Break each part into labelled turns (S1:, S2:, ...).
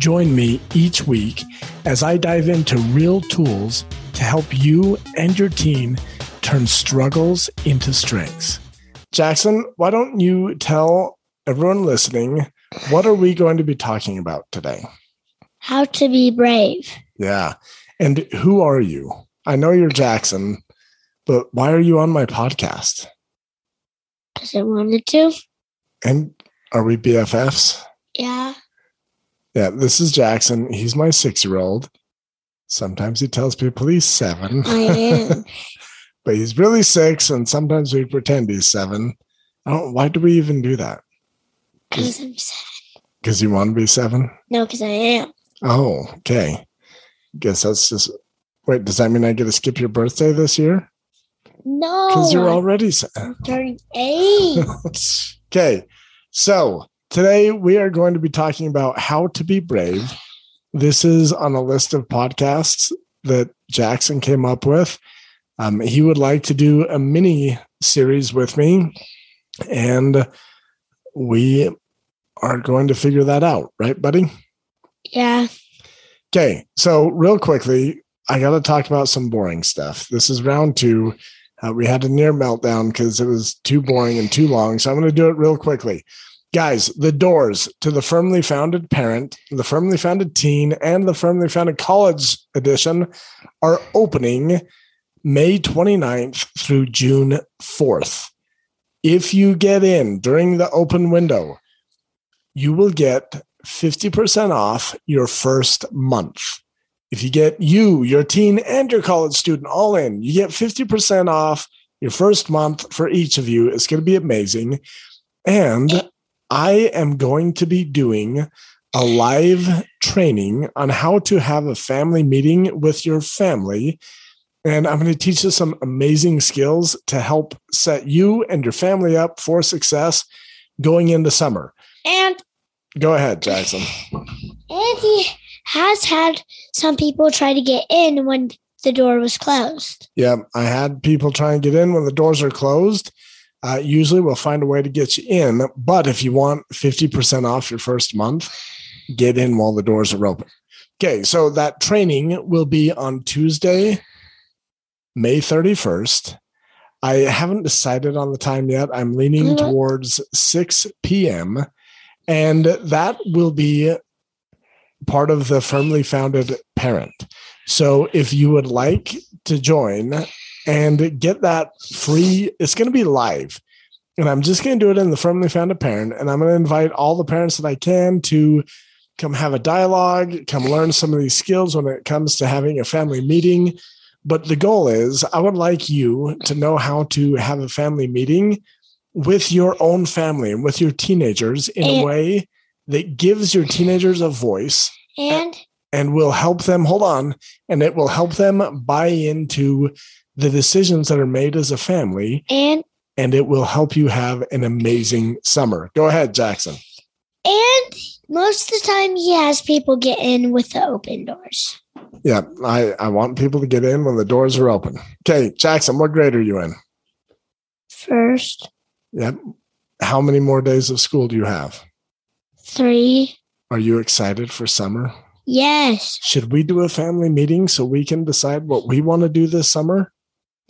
S1: Join me each week as I dive into real tools to help you and your team turn struggles into strengths. Jackson, why don't you tell everyone listening what are we going to be talking about today?
S2: How to be brave.
S1: Yeah. And who are you? I know you're Jackson, but why are you on my podcast?
S2: Because I wanted to.
S1: And are we BFFs?
S2: Yeah.
S1: Yeah, this is Jackson. He's my six year old. Sometimes he tells people he's seven.
S2: I am.
S1: but he's really six, and sometimes we pretend he's seven. I don't why do we even do that?
S2: Because I'm sad.
S1: Because you want to be seven?
S2: No, because I am.
S1: Oh, okay. Guess that's just wait, does that mean I get to skip your birthday this year?
S2: No.
S1: Because you're already seven.
S2: turning eight.
S1: okay. So today we are going to be talking about how to be brave. This is on a list of podcasts that Jackson came up with. Um, he would like to do a mini series with me, and we are going to figure that out, right, buddy?
S2: yeah.
S1: Okay, so real quickly, I got to talk about some boring stuff. This is round two. Uh, we had a near meltdown because it was too boring and too long. So I'm going to do it real quickly. Guys, the doors to the firmly founded parent, the firmly founded teen, and the firmly founded college edition are opening May 29th through June 4th. If you get in during the open window, you will get 50% off your first month. If you get you, your teen, and your college student all in, you get 50% off your first month for each of you. It's going to be amazing. And I am going to be doing a live training on how to have a family meeting with your family. And I'm going to teach you some amazing skills to help set you and your family up for success going into summer.
S2: And
S1: Go ahead, Jackson.
S2: and he has had some people try to get in when the door was closed.
S1: Yeah, I had people try and get in when the doors are closed. Uh, usually we'll find a way to get you in. But if you want 50% off your first month, get in while the doors are open. Okay, so that training will be on Tuesday, May 31st. I haven't decided on the time yet. I'm leaning
S2: Mhm.
S1: towards 6 p.m. And that will be part of the firmly founded parent. So if you would like to join and get that free, it's going to be live. And I'm just going to do it in the firmly founded parent. And I'm going to invite all the parents that I can to come have a dialogue, come learn some of these skills when it comes to having a family meeting. But the goal is, I would like you to know how to have a family meeting with your own family and with your teenagers in a way that gives your teenagers a voice
S2: And
S1: and will help them hold on and it will help them buy into the decisions that are made as a family
S2: and
S1: and it will help you have an amazing summer. Go ahead jackson.
S2: And most of the time he has people get in with the open doors.
S1: yeah i i want people to get in when the doors are open. Okay jackson what grade are you in?
S2: First,
S1: yep. How many more days of school do you have?
S2: Three.
S1: are you excited for summer?
S2: Yes.
S1: should we do a family meeting so we can decide what we want to do this summer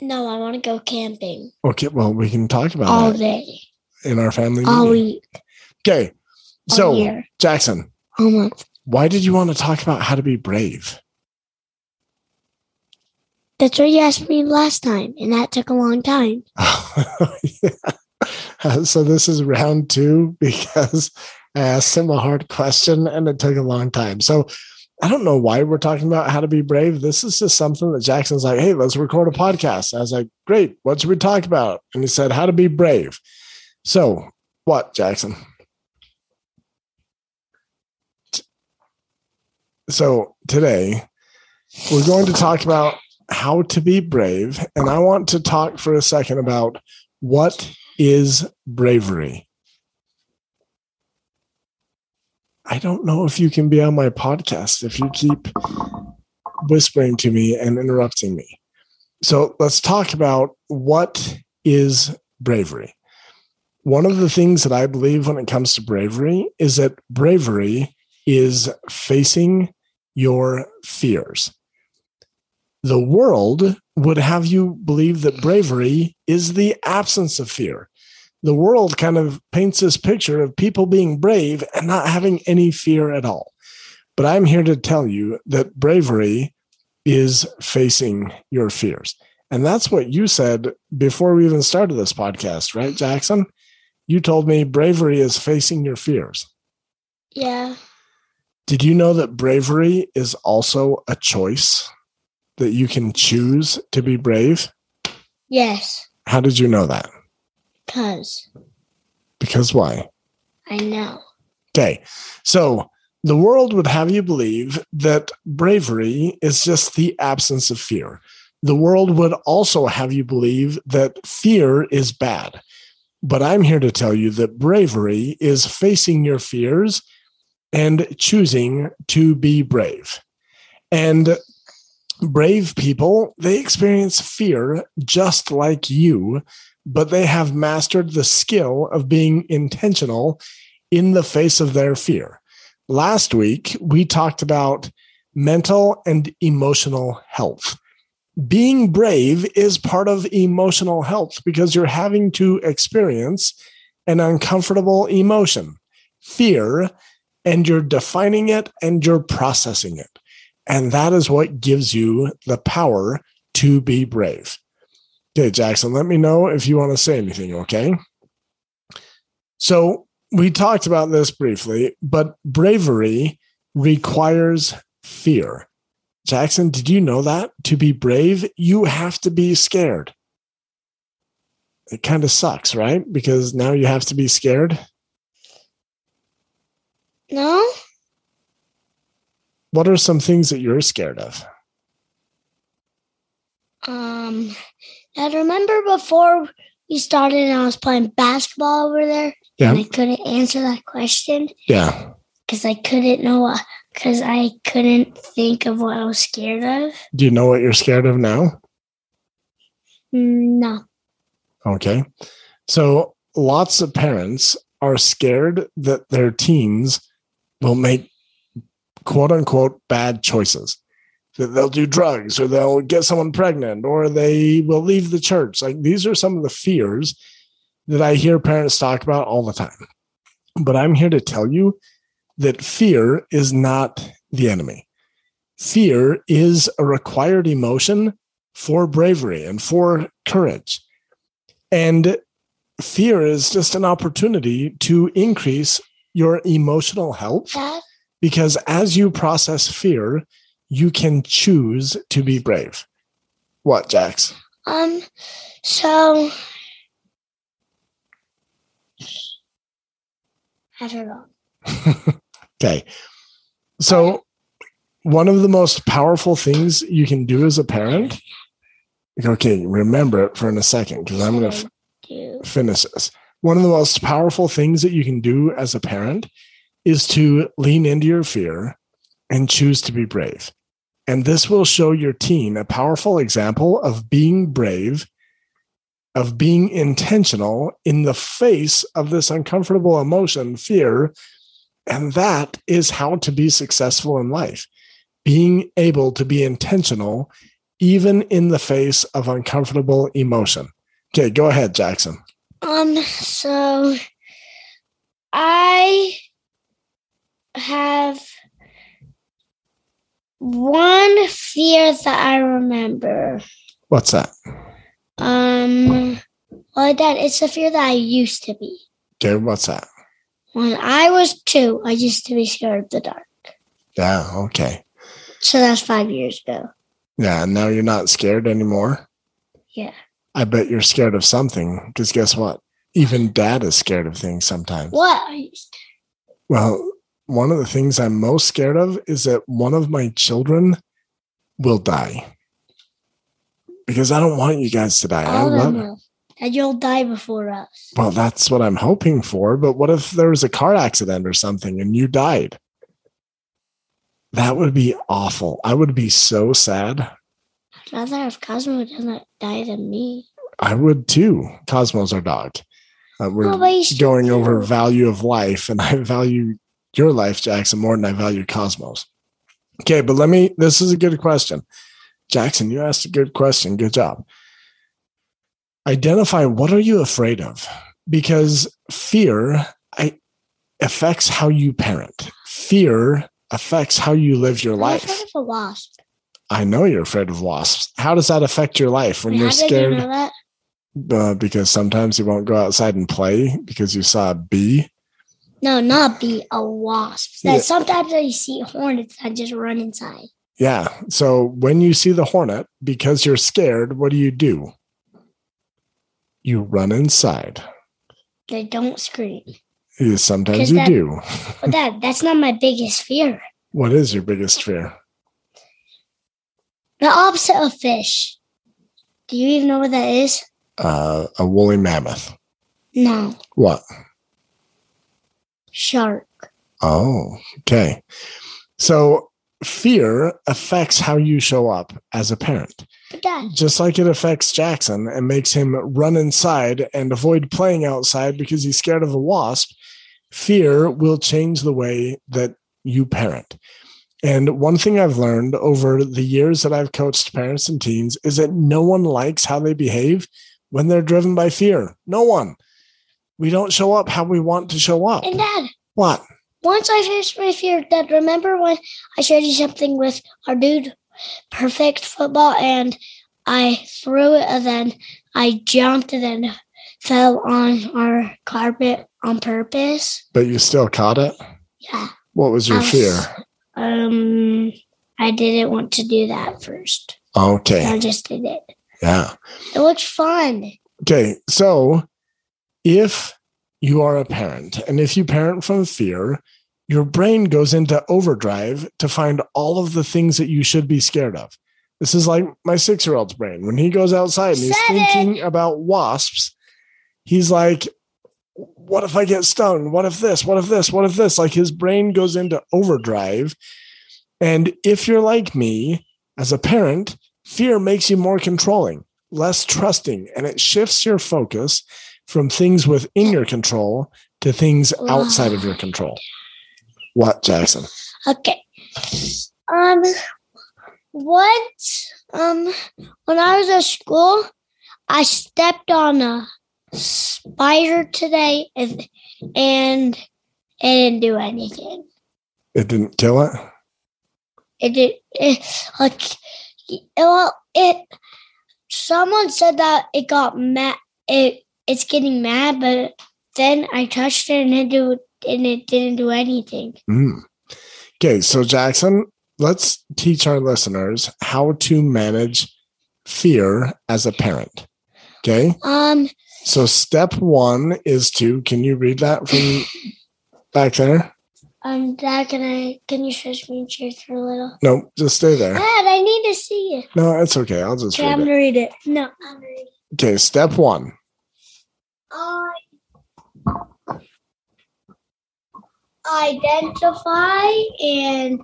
S2: No, I want to go camping
S1: okay well we can talk about
S2: all
S1: that
S2: day,
S1: in our family
S2: all
S1: meeting
S2: week,
S1: okay so
S2: year,
S1: jackson
S2: all month.
S1: why did you want to talk about how to be brave?
S2: That's what you asked me last time, and that took a long time.
S1: yeah. So this is round two because I asked him a hard question and it took a long time. So I don't know why we're talking about how to be brave. This is just something that Jackson's like, hey, let's record a podcast. I was like, great. What should we talk about? And he said, how to be brave. So what, Jackson? So today, we're going to talk about how to be brave. And I want to talk for a second about what is bravery. I don't know if you can be on my podcast if you keep whispering to me and interrupting me. So let's talk about what is bravery. One of the things that I believe when it comes to bravery is that bravery is facing your fears. The world would have you believe that bravery is the absence of fear. The world kind of paints this picture of people being brave and not having any fear at all. But I'm here to tell you that bravery is facing your fears. And that's what you said before we even started this podcast, right, Jackson? You told me bravery is facing your fears.
S2: Yeah.
S1: Did you know that bravery is also a choice that you can choose to be brave?
S2: Yes.
S1: How did you know that?
S2: Because
S1: Because why?
S2: I know.
S1: Okay. So the world would have you believe that bravery is just the absence of fear. The world would also have you believe that fear is bad. But I'm here to tell you that bravery is facing your fears and choosing to be brave. And brave people, they experience fear just like you, but they have mastered the skill of being intentional in the face of their fear. Last week, we talked about mental and emotional health. Being brave is part of emotional health because you're having to experience an uncomfortable emotion, fear, and you're defining it and you're processing it. And that is what gives you the power to be brave. Okay, Jackson, let me know if you want to say anything, okay? So, we talked about this briefly, but bravery requires fear. Jackson, did you know that? To be brave, you have to be scared. It kind of sucks, right? Because now you have to be scared.
S2: No?
S1: What are some things that you're scared of?
S2: Um, I remember before we started and I was playing basketball over there
S1: Yeah.
S2: and I couldn't answer that question
S1: Yeah.
S2: because I couldn't know what, because I couldn't think of what I was scared of.
S1: Do you know what you're scared of now?
S2: Mm, No.
S1: Okay. So lots of parents are scared that their teens will make quote unquote bad choices. That they'll do drugs or they'll get someone pregnant or they will leave the church. Like these are some of the fears that I hear parents talk about all the time. But I'm here to tell you that fear is not the enemy. Fear is a required emotion for bravery and for courage. And fear is just an opportunity to increase your emotional health because as you process fear, you can choose to be brave. What, Jax?
S2: Um, so I don't know.
S1: Okay. So, one of the most powerful things you can do as a parent, okay, remember it for in a second because I'm going to
S2: do.
S1: finish this. One of the most powerful things that you can do as a parent is to lean into your fear and choose to be brave. And this will show your teen a powerful example of being brave, of being intentional in the face of this uncomfortable emotion, fear. And that is how to be successful in life being able to be intentional, even in the face of uncomfortable emotion. Okay, go ahead, Jackson.
S2: Um, so I have one fear that I remember.
S1: What's that?
S2: Um, well, Dad, it's a fear that I used to be.
S1: Okay, what's that?
S2: When I was two, I used to be scared of the dark.
S1: Yeah, okay.
S2: So that's five years ago.
S1: Yeah, and now you're not scared anymore.
S2: Yeah.
S1: I bet you're scared of something because guess what? Even dad is scared of things sometimes.
S2: What?
S1: Well, one of the things I'm most scared of is that one of my children will die. Because I don't want you guys to die. I
S2: of
S1: love
S2: will. And you'll die before us.
S1: Well, that's what I'm hoping for. But what if there was a car accident or something and you died? That would be awful. I would be so sad.
S2: I'd rather have Cosmo doesn't die than me.
S1: I would too. Cosmo's our dog. Uh, we're
S2: Oh,
S1: going over value of life, and I value your life, Jackson, more than I value Cosmos. Okay, but let me. This is a good question, Jackson. You asked a good question. Good job. Identify what are you afraid of, because fear I, affects how you parent. Fear affects how you live your
S2: I'm
S1: life.
S2: afraid of a wasp.
S1: I know you're afraid of wasps. How does that affect your life when you're scared?
S2: you know
S1: uh, because sometimes you won't go outside and play because you saw a bee.
S2: No, not be a wasp. That
S1: Yeah.
S2: sometimes I see hornets that just run inside.
S1: Yeah. So when you see the hornet, because you're scared, what do you do? You run inside.
S2: They don't scream.
S1: Yeah, Sometimes you
S2: that-
S1: do.
S2: But that that's not my biggest fear.
S1: What is your biggest fear?
S2: The opposite of fish. Do you even know what that is?
S1: Uh, a woolly mammoth.
S2: No.
S1: What?
S2: Shark.
S1: Oh, okay. So fear affects how you show up as a parent.
S2: Dad,
S1: just like it affects Jackson and makes him run inside and avoid playing outside because he's scared of a wasp, fear will change the way that you parent. And one thing I've learned over the years that I've coached parents and teens is that no one likes how they behave when they're driven by fear. No one. We don't show up how we want to show up.
S2: and Dad,
S1: What?
S2: once I faced my fear, Dad, remember when I showed you something with our dude, perfect football, and I threw it and then I jumped and then fell on our carpet on purpose?
S1: But you still caught it?
S2: Yeah.
S1: What was your
S2: was-
S1: fear?
S2: Um, I didn't want to do that first.
S1: Okay.
S2: I just did it.
S1: Yeah.
S2: It looks fun.
S1: Okay, so if you are a parent and if you parent from fear, your brain goes into overdrive to find all of the things that you should be scared of. This is like my six year old's brain. When he goes outside and he's
S2: it.
S1: thinking about wasps, he's like, what if I get stung? What if this? What if this? What if this? Like his brain goes into overdrive. And if you're like me as a parent, fear makes you more controlling, less trusting, and it shifts your focus from things within your control to things outside of your control. What, Jackson?
S2: Okay. Um, what? Um, when I was at school, I stepped on a spider today, and and it didn't do anything.
S1: It didn't kill it?
S2: It did. It, like, it, well, it. Someone said that it got mad. It it's getting mad, but then I touched it and it do and it didn't do anything.
S1: Mm. Okay, so Jackson, let's teach our listeners how to manage fear as a parent. Okay,
S2: Um.
S1: so step one is to, can you read that from back there?
S2: Um, Dad, can I can you stretch me chair for a little?
S1: No, just stay there.
S2: Dad, I need to see it.
S1: No, it's okay. I'll just
S2: Okay, I'm
S1: it.
S2: gonna read it. No, I'm gonna read it.
S1: Okay, step one.
S2: I identify and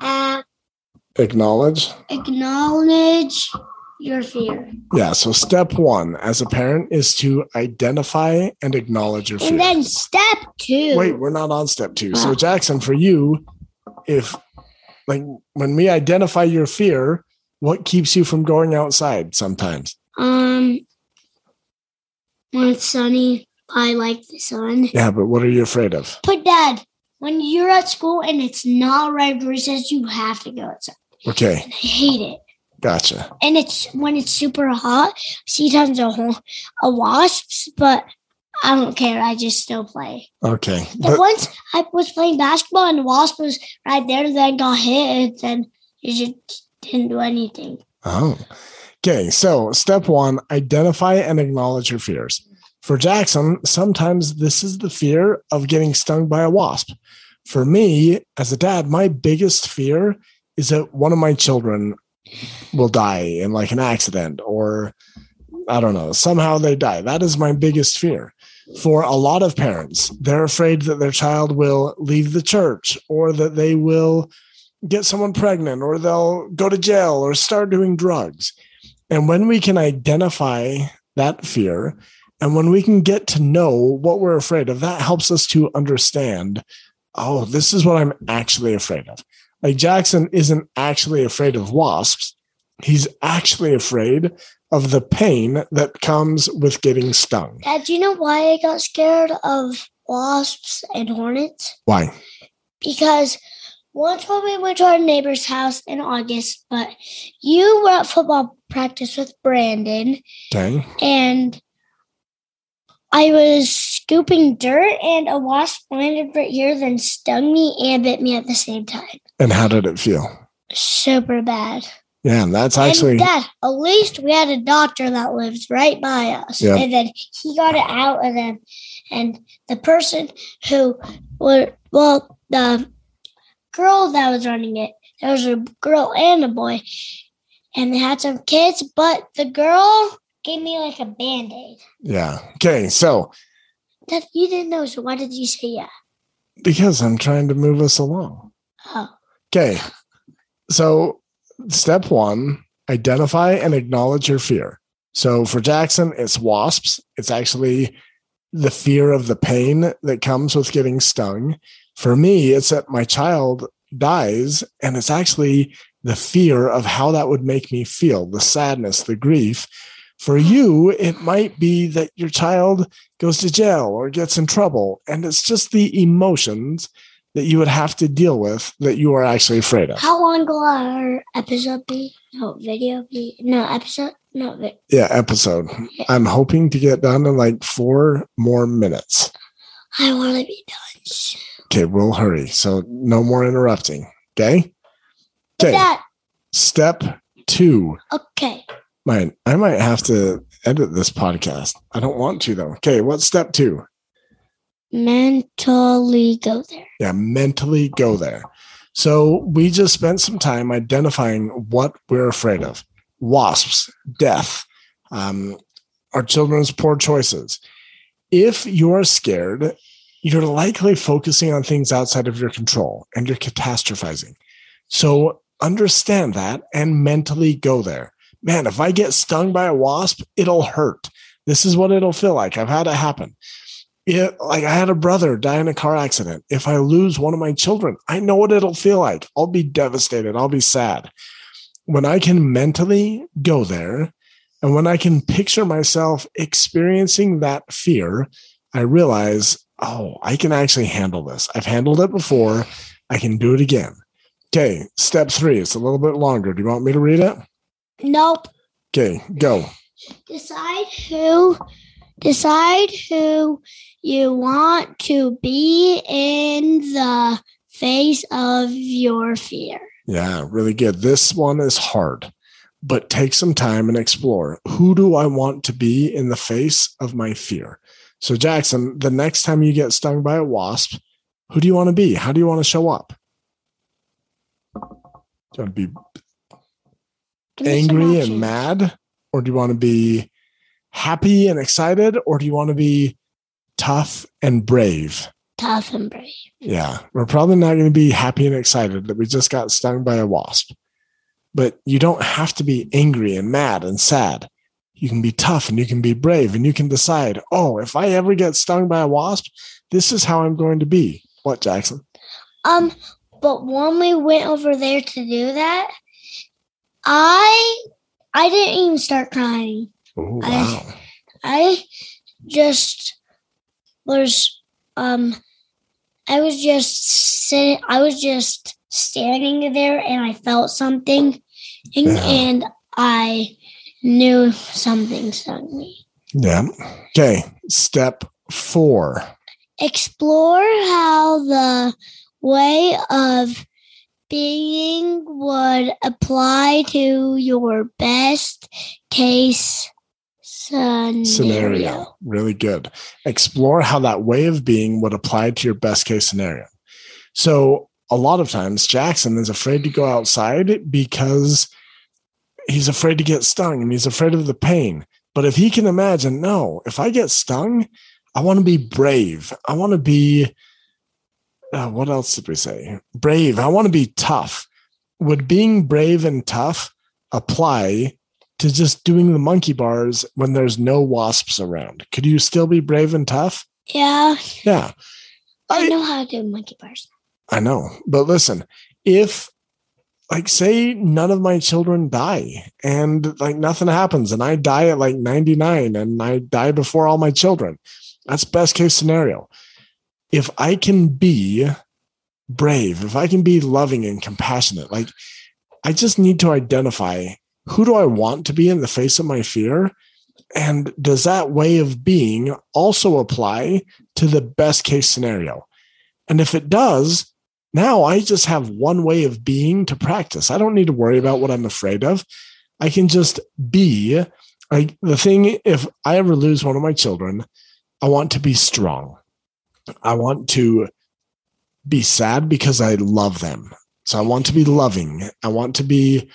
S2: uh,
S1: Acknowledge.
S2: acknowledge your fear,
S1: Yeah, so step one as a parent is to identify and acknowledge your fear.
S2: and then step two.
S1: Wait, we're not on step two. So, Jackson, for you, if like when we identify your fear, what keeps you from going outside sometimes?
S2: Um, when it's sunny, I like the sun.
S1: Yeah, but what are you afraid of?
S2: But Dad, when you're at school and it's not right recess, you have to go outside.
S1: Okay,
S2: I hate it.
S1: gotcha.
S2: and it's when it's super hot. See tons of of wasps, but I don't care. I just still play.
S1: Okay,
S2: The
S1: but
S2: once I was playing basketball and the wasp was right there, then got hit, and then it just didn't do anything.
S1: oh, okay. So, step one: identify and acknowledge your fears. For Jackson, sometimes this is the fear of getting stung by a wasp. For me, as a dad, my biggest fear is that one of my children will die in like an accident or I don't know, somehow they die. That is my biggest fear. For a lot of parents, they're afraid that their child will leave the church or that they will get someone pregnant or they'll go to jail or start doing drugs. And when we can identify that fear and when we can get to know what we're afraid of, that helps us to understand oh, this is what I'm actually afraid of. Like Jackson isn't actually afraid of wasps. He's actually afraid of the pain that comes with getting stung.
S2: Dad, do you know why I got scared of wasps and hornets?
S1: Why?
S2: Because once when we went to our neighbor's house in August, but you were at football practice with Brandon.
S1: Okay.
S2: And I was scooping dirt and a wasp landed right here, then stung me and bit me at the same time.
S1: And how did it feel?
S2: Super bad.
S1: Yeah, that's actually
S2: and Dad. At least we had a doctor that lives right by us,
S1: Yeah.
S2: and then he got it out, and then and the person who were well, the girl that was running it, there was a girl and a boy, and they had some kids, but the girl gave me like a band aid.
S1: yeah. Okay, so
S2: That you didn't know, so why did you say yeah?
S1: because I'm trying to move us along.
S2: Oh,
S1: Okay. So, step one identify and acknowledge your fear. So, for Jackson, it's wasps. It's actually the fear of the pain that comes with getting stung. For me, it's that my child dies, and it's actually the fear of how that would make me feel the sadness, the grief. For you, it might be that your child goes to jail or gets in trouble, and it's just the emotions that you would have to deal with that you are actually afraid of.
S2: how long will our episode be? No video be? No episode. No. vi-
S1: Yeah, episode. I'm hoping to get done in like four more minutes.
S2: I want to be done.
S1: Okay, we'll hurry. So no more interrupting. Okay. Okay.
S2: Dad.
S1: Step two.
S2: Okay.
S1: Mine. I might have to edit this podcast. I don't want to though. Okay, what's step two?
S2: Mentally go there.
S1: Yeah, mentally go there. So we just spent some time identifying what we're afraid of wasps, death, um, our children's poor choices. If you're scared, you're likely focusing on things outside of your control and you're catastrophizing. So understand that and mentally go there. Man, if I get stung by a wasp, it'll hurt. This is what it'll feel like. I've had it happen it, like I had a brother die in a car accident. If I lose one of my children, I know what it'll feel like. I'll be devastated. I'll be sad. When I can mentally go there and when I can picture myself experiencing that fear, I realize, oh, I can actually handle this. I've handled it before. I can do it again. Okay, step three. It's a little bit longer. Do you want me to read it?
S2: Nope.
S1: Okay, go.
S2: Decide who. Decide who you want to be in the face of your fear.
S1: Yeah, really good. This one is hard, but take some time and explore. Who do I want to be in the face of my fear? So, Jackson, the next time you get stung by a wasp, who do you want to be? How do you want to show up? Do you want to be
S2: Give me some
S1: angry and mad? Or do you want to be happy and excited? Or do you want to be tough and brave?
S2: Tough and brave.
S1: Yeah, we're probably not going to be happy and excited that we just got stung by a wasp. But you don't have to be angry and mad and sad. You can be tough and you can be brave and you can decide, oh, if I ever get stung by a wasp, this is how I'm going to be. What, Jackson?
S2: Um, but when we went over there to do that, I I didn't even start crying.
S1: Oh,
S2: I-
S1: wow.
S2: I just was um I was just sitting I was just standing there and I felt something and,
S1: Yeah.
S2: and I knew something stung me.
S1: Yeah. Okay. Step four.
S2: Explore how the way of being would apply to your best case scenario.
S1: scenario. Really good. Explore how that way of being would apply to your best case scenario. So, a lot of times, Jackson is afraid to go outside because he's afraid to get stung and he's afraid of the pain. But if he can imagine, no, if I get stung, I want to be brave. I want to be, uh, what else did we say? Brave. I want to be tough. Would being brave and tough apply to just doing the monkey bars when there's no wasps around? Could you still be brave and tough?
S2: Yeah.
S1: Yeah.
S2: I, I know how to do monkey bars.
S1: I know. But listen, if like say none of my children die and like nothing happens and I die at like 99 and I die before all my children. That's best case scenario. If I can be brave, if I can be loving and compassionate, like I just need to identify who do I want to be in the face of my fear? And does that way of being also apply to the best case scenario? And if it does, now I just have one way of being to practice. I don't need to worry about what I'm afraid of. I can just be like the thing. If I ever lose one of my children, I want to be strong. I want to be sad because I love them. So I want to be loving. I want to be,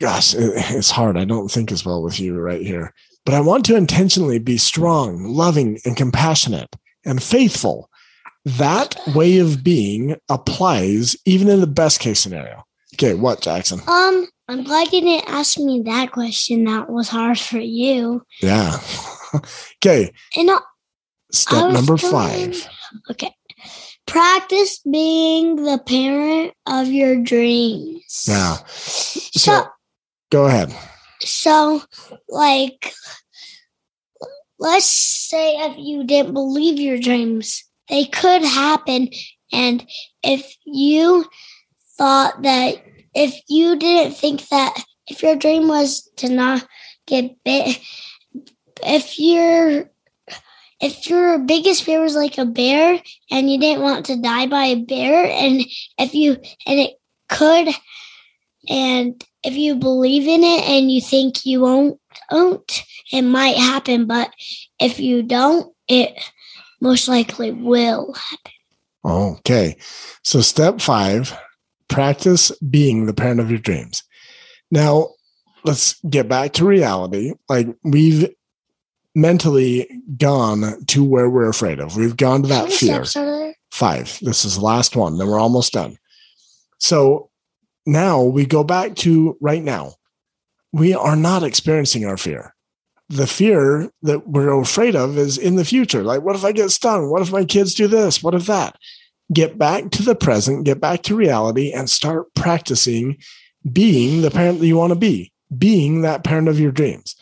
S1: gosh, it's hard. I don't think as well with you right here, but I want to intentionally be strong, loving, and compassionate and faithful that way of being applies even in the best case scenario. Okay, what, Jackson?
S2: Um, I'm glad you didn't ask me that question. That was hard for you.
S1: Yeah. okay.
S2: And
S1: step number five.
S2: Okay. Practice being the parent of your dreams.
S1: Yeah. So, so go ahead.
S2: So, like, let's say if you didn't believe your dreams, they could happen. And if you thought that, if you didn't think that, if your dream was to not get bit, if your if your biggest fear was like a bear and you didn't want to die by a bear and if you and it could and if you believe in it and you think you won't, won't it might happen but if you don't it most likely will happen.
S1: Okay. So, step five practice being the parent of your dreams. Now, let's get back to reality. Like, we've mentally gone to where we're afraid of. We've gone to that fear. Five. This is the last one. Then we're almost done. So, now we go back to right now. We are not experiencing our fear the fear that we're afraid of is in the future. Like, what if I get stung? What if my kids do this? What if that? Get back to the present, get back to reality, and start practicing being the parent that you want to be, being that parent of your dreams.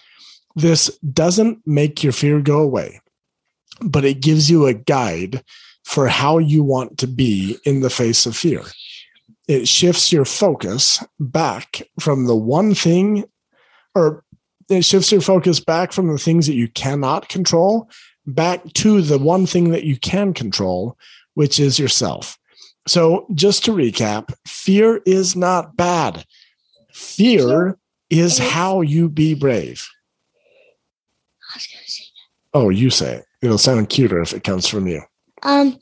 S1: This doesn't make your fear go away, but it gives you a guide for how you want to be in the face of fear. It shifts your focus back from the one thing or it shifts your focus back from the things that you cannot control back to the one thing that you can control, which is yourself. So, just to recap, fear is not bad. Fear is how you be brave. Oh, you say it. It'll sound cuter if it comes from you.
S2: Um,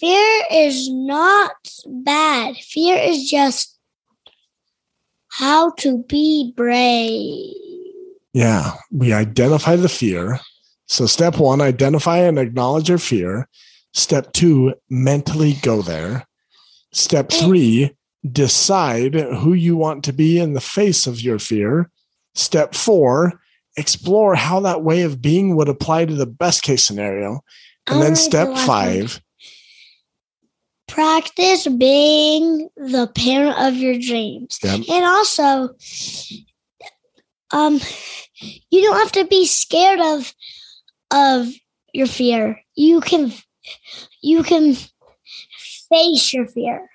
S2: fear is not bad. Fear is just how to be brave.
S1: Yeah, we identify the fear. So, step one, identify and acknowledge your fear. Step two, mentally go there. Step three, decide who you want to be in the face of your fear. Step four, explore how that way of being would apply to the best case scenario. And then step five,
S2: practice being the parent of your dreams. Yep. And also, um, you don't have to be scared of of your fear. You can you can face your fear.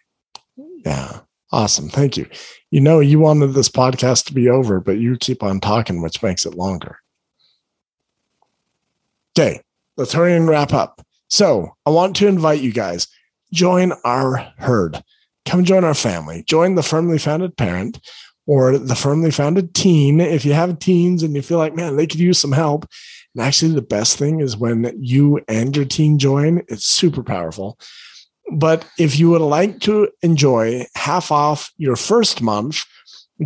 S1: Yeah. Awesome. Thank you. You know, you wanted this podcast to be over, but you keep on talking, which makes it longer. Okay, let's hurry and wrap up. So, I want to invite you guys join our herd. Come join our family. Join the firmly founded parent or the firmly founded teen. If you have teens and you feel like, man, they could use some help. And actually, the best thing is when you and your teen join, it's super powerful. But if you would like to enjoy half off your first month,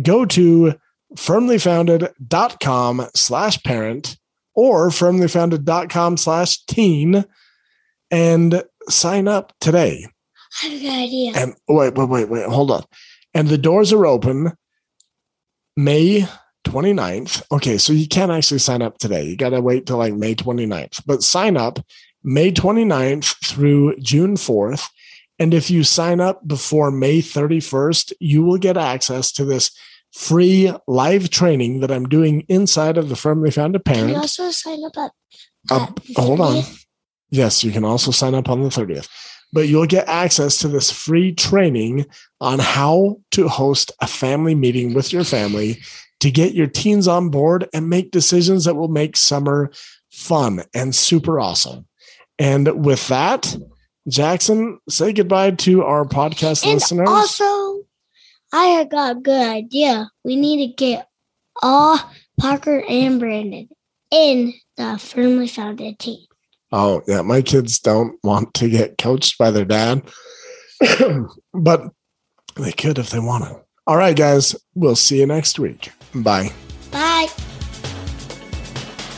S1: go to firmlyfounded.com slash parent or firmlyfounded.com slash teen and sign up today.
S2: I have a good idea.
S1: And wait, wait, wait, wait, hold on. And the doors are open May 29th. Okay, so you can't actually sign up today. You got to wait till like May 29th. But sign up May 29th through June 4th. And if you sign up before May 31st, you will get access to this free live training that I'm doing inside of the Firmly Founded
S2: Can
S1: Parent.
S2: you also sign up at,
S1: Uh,
S2: at the
S1: hold on. Yes, you can also sign up on the 30th. But you'll get access to this free training on how to host a family meeting with your family to get your teens on board and make decisions that will make summer fun and super awesome. And with that, Jackson, say goodbye to our podcast
S2: And
S1: listeners.
S2: also, I have got a good idea. We need to get all Parker and Brandon in the firmly founded team.
S1: Oh, yeah. My kids don't want to get coached by their dad, but they could if they wanted. All right, guys. We'll see you next week. Bye.
S2: Bye.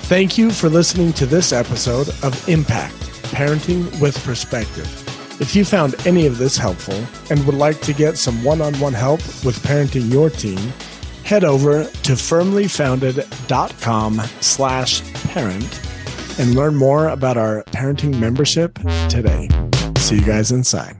S1: Thank you for listening to this episode of Impact Parenting with Perspective. If you found any of this helpful and would like to get some one on one help with parenting your team, head over to firmlyfounded.com slash parent and learn more about our parenting membership today. See you guys inside.